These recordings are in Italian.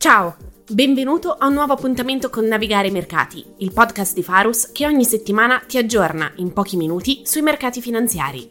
Ciao, benvenuto a un nuovo appuntamento con Navigare i Mercati, il podcast di Farus che ogni settimana ti aggiorna in pochi minuti sui mercati finanziari.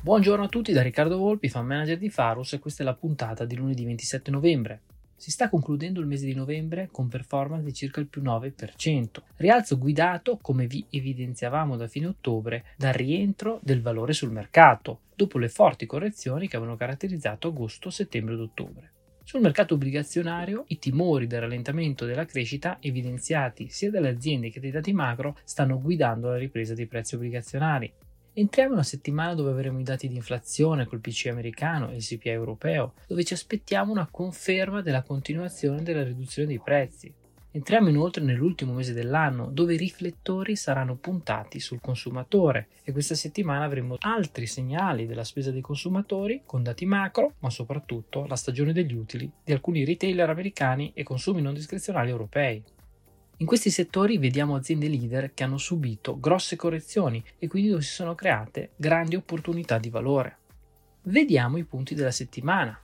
Buongiorno a tutti da Riccardo Volpi, fan manager di Farus e questa è la puntata di lunedì 27 novembre. Si sta concludendo il mese di novembre con performance di circa il più 9%, rialzo guidato, come vi evidenziavamo da fine ottobre, dal rientro del valore sul mercato, dopo le forti correzioni che avevano caratterizzato agosto, settembre ed ottobre. Sul mercato obbligazionario i timori del rallentamento della crescita evidenziati sia dalle aziende che dai dati macro stanno guidando la ripresa dei prezzi obbligazionari. Entriamo in una settimana dove avremo i dati di inflazione col PC americano e il CPI europeo, dove ci aspettiamo una conferma della continuazione della riduzione dei prezzi. Entriamo inoltre nell'ultimo mese dell'anno, dove i riflettori saranno puntati sul consumatore e questa settimana avremo altri segnali della spesa dei consumatori con dati macro, ma soprattutto la stagione degli utili di alcuni retailer americani e consumi non discrezionali europei. In questi settori vediamo aziende leader che hanno subito grosse correzioni e quindi dove si sono create grandi opportunità di valore. Vediamo i punti della settimana.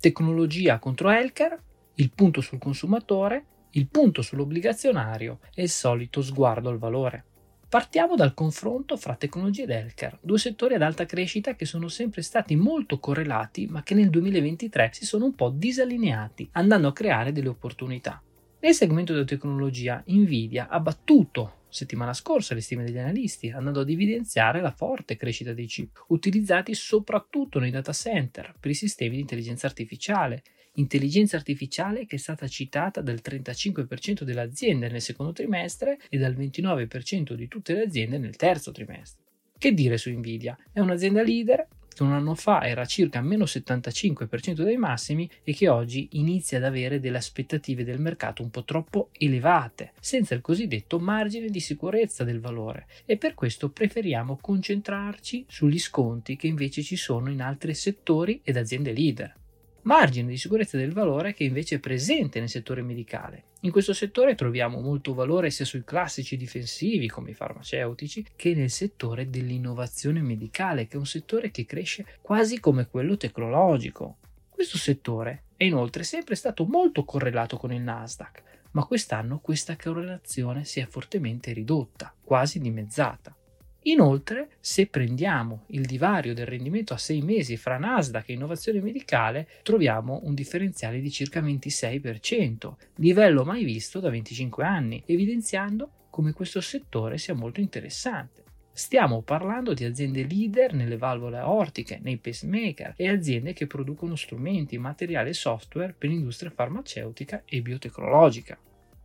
Tecnologia contro healthcare, il punto sul consumatore il punto sull'obbligazionario e il solito sguardo al valore. Partiamo dal confronto fra tecnologia ed healthcare, due settori ad alta crescita che sono sempre stati molto correlati ma che nel 2023 si sono un po' disallineati, andando a creare delle opportunità. Nel segmento della tecnologia, Nvidia ha battuto settimana scorsa le stime degli analisti, andando ad evidenziare la forte crescita dei chip, utilizzati soprattutto nei data center per i sistemi di intelligenza artificiale intelligenza artificiale che è stata citata dal 35% delle aziende nel secondo trimestre e dal 29% di tutte le aziende nel terzo trimestre. Che dire su Nvidia? È un'azienda leader che un anno fa era circa meno 75% dei massimi e che oggi inizia ad avere delle aspettative del mercato un po' troppo elevate, senza il cosiddetto margine di sicurezza del valore e per questo preferiamo concentrarci sugli sconti che invece ci sono in altri settori ed aziende leader margine di sicurezza del valore che invece è presente nel settore medicale. In questo settore troviamo molto valore sia sui classici difensivi come i farmaceutici che nel settore dell'innovazione medicale, che è un settore che cresce quasi come quello tecnologico. Questo settore è inoltre sempre stato molto correlato con il Nasdaq, ma quest'anno questa correlazione si è fortemente ridotta, quasi dimezzata. Inoltre, se prendiamo il divario del rendimento a 6 mesi fra Nasdaq e innovazione medicale, troviamo un differenziale di circa 26%, livello mai visto da 25 anni, evidenziando come questo settore sia molto interessante. Stiamo parlando di aziende leader nelle valvole aortiche, nei pacemaker e aziende che producono strumenti, materiali e software per l'industria farmaceutica e biotecnologica.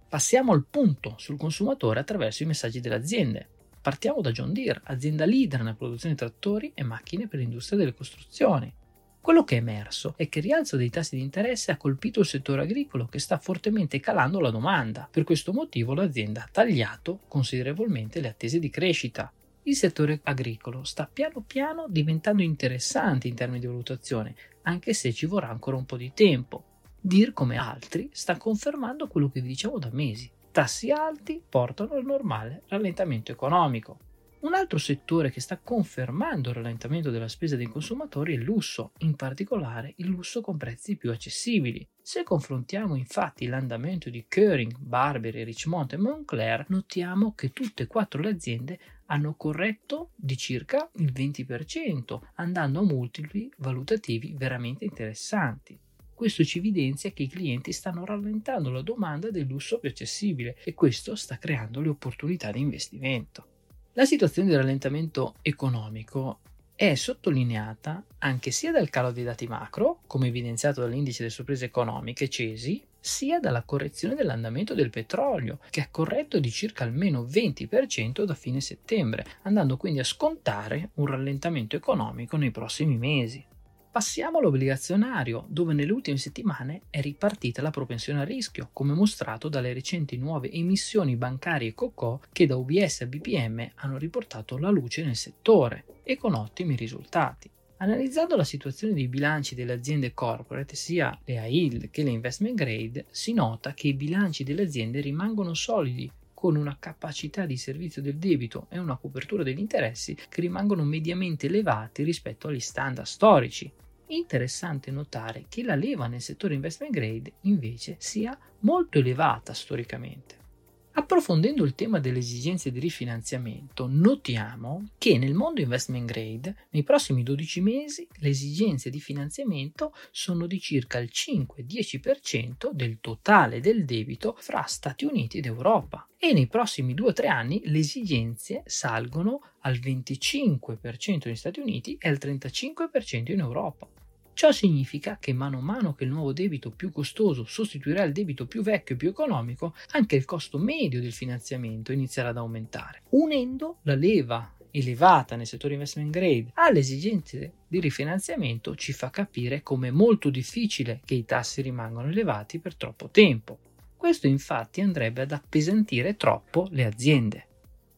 Passiamo al punto sul consumatore attraverso i messaggi delle aziende. Partiamo da John Deere, azienda leader nella produzione di trattori e macchine per l'industria delle costruzioni. Quello che è emerso è che il rialzo dei tassi di interesse ha colpito il settore agricolo che sta fortemente calando la domanda. Per questo motivo l'azienda ha tagliato considerevolmente le attese di crescita. Il settore agricolo sta piano piano diventando interessante in termini di valutazione, anche se ci vorrà ancora un po' di tempo. Dir come altri sta confermando quello che vi diciamo da mesi tassi alti portano al normale rallentamento economico. Un altro settore che sta confermando il rallentamento della spesa dei consumatori è il lusso, in particolare il lusso con prezzi più accessibili. Se confrontiamo infatti l'andamento di Kering, Burberry, Richmond e Moncler, notiamo che tutte e quattro le aziende hanno corretto di circa il 20%, andando a multipli valutativi veramente interessanti. Questo ci evidenzia che i clienti stanno rallentando la domanda del lusso più accessibile e questo sta creando le opportunità di investimento. La situazione di rallentamento economico è sottolineata anche sia dal calo dei dati macro, come evidenziato dall'indice delle sorprese economiche CESI, sia dalla correzione dell'andamento del petrolio, che ha corretto di circa almeno 20% da fine settembre, andando quindi a scontare un rallentamento economico nei prossimi mesi. Passiamo all'obbligazionario, dove nelle ultime settimane è ripartita la propensione a rischio, come mostrato dalle recenti nuove emissioni bancarie COCO che da UBS a BPM hanno riportato la luce nel settore e con ottimi risultati. Analizzando la situazione dei bilanci delle aziende corporate, sia le AIL che le investment grade, si nota che i bilanci delle aziende rimangono solidi, con una capacità di servizio del debito e una copertura degli interessi che rimangono mediamente elevati rispetto agli standard storici. Interessante notare che la leva nel settore investment grade invece sia molto elevata storicamente. Approfondendo il tema delle esigenze di rifinanziamento, notiamo che nel mondo investment grade nei prossimi 12 mesi le esigenze di finanziamento sono di circa il 5-10% del totale del debito fra Stati Uniti ed Europa e nei prossimi 2-3 anni le esigenze salgono al 25% negli Stati Uniti e al 35% in Europa. Ciò significa che mano a mano che il nuovo debito più costoso sostituirà il debito più vecchio e più economico, anche il costo medio del finanziamento inizierà ad aumentare, unendo la leva elevata nel settore investment grade alle esigenze di rifinanziamento ci fa capire come è molto difficile che i tassi rimangano elevati per troppo tempo. Questo infatti andrebbe ad appesantire troppo le aziende.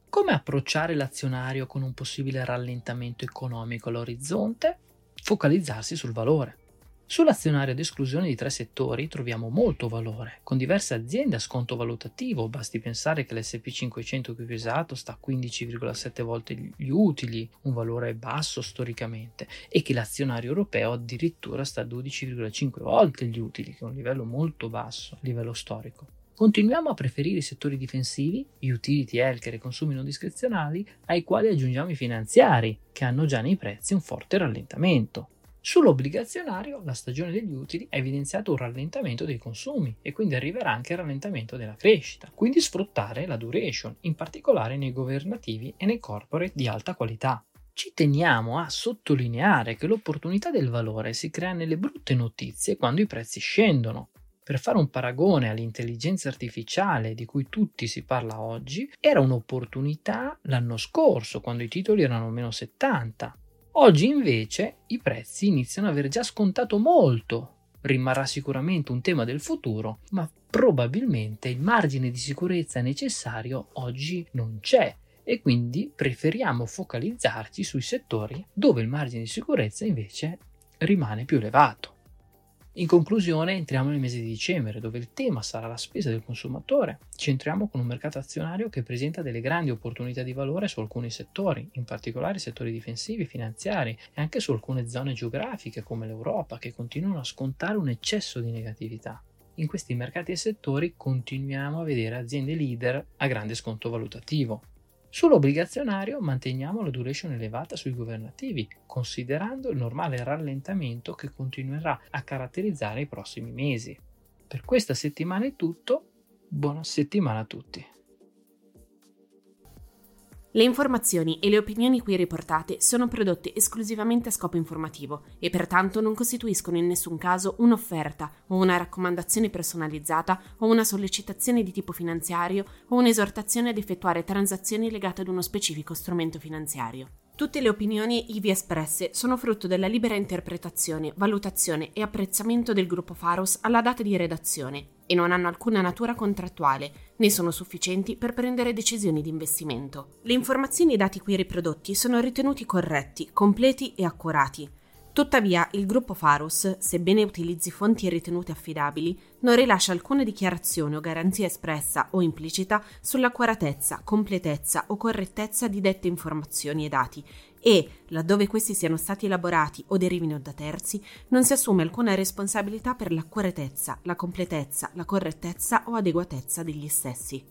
Come approcciare l'azionario con un possibile rallentamento economico all'orizzonte? Focalizzarsi sul valore. Sull'azionario ad esclusione di tre settori troviamo molto valore, con diverse aziende a sconto valutativo, basti pensare che l'SP500 qui pesato sta a 15,7 volte gli utili, un valore basso storicamente, e che l'azionario europeo addirittura sta a 12,5 volte gli utili, che è un livello molto basso livello storico. Continuiamo a preferire i settori difensivi, gli utility, healthcare e consumi non discrezionali, ai quali aggiungiamo i finanziari, che hanno già nei prezzi un forte rallentamento. Sull'obbligazionario, la stagione degli utili ha evidenziato un rallentamento dei consumi e quindi arriverà anche il rallentamento della crescita. Quindi sfruttare la duration, in particolare nei governativi e nei corporate di alta qualità. Ci teniamo a sottolineare che l'opportunità del valore si crea nelle brutte notizie quando i prezzi scendono, per fare un paragone all'intelligenza artificiale di cui tutti si parla oggi, era un'opportunità l'anno scorso, quando i titoli erano meno 70. Oggi invece i prezzi iniziano ad aver già scontato molto. Rimarrà sicuramente un tema del futuro, ma probabilmente il margine di sicurezza necessario oggi non c'è e quindi preferiamo focalizzarci sui settori dove il margine di sicurezza invece rimane più elevato. In conclusione, entriamo nel mese di dicembre, dove il tema sarà la spesa del consumatore. Ci entriamo con un mercato azionario che presenta delle grandi opportunità di valore su alcuni settori, in particolare settori difensivi, finanziari e anche su alcune zone geografiche come l'Europa, che continuano a scontare un eccesso di negatività. In questi mercati e settori continuiamo a vedere aziende leader a grande sconto valutativo. Sull'obbligazionario manteniamo la duration elevata sui governativi, considerando il normale rallentamento che continuerà a caratterizzare i prossimi mesi. Per questa settimana è tutto, buona settimana a tutti. Le informazioni e le opinioni qui riportate sono prodotte esclusivamente a scopo informativo e pertanto non costituiscono in nessun caso un'offerta o una raccomandazione personalizzata o una sollecitazione di tipo finanziario o un'esortazione ad effettuare transazioni legate ad uno specifico strumento finanziario. Tutte le opinioni ivi espresse sono frutto della libera interpretazione, valutazione e apprezzamento del gruppo Faros alla data di redazione e non hanno alcuna natura contrattuale, né sono sufficienti per prendere decisioni di investimento. Le informazioni e i dati qui riprodotti sono ritenuti corretti, completi e accurati. Tuttavia, il gruppo Farus, sebbene utilizzi fonti ritenute affidabili, non rilascia alcuna dichiarazione o garanzia espressa o implicita sull'accuratezza, completezza o correttezza di dette informazioni e dati e, laddove questi siano stati elaborati o derivino da terzi, non si assume alcuna responsabilità per l'accuratezza, la completezza, la correttezza o adeguatezza degli stessi.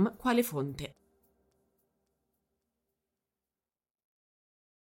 quale fonte.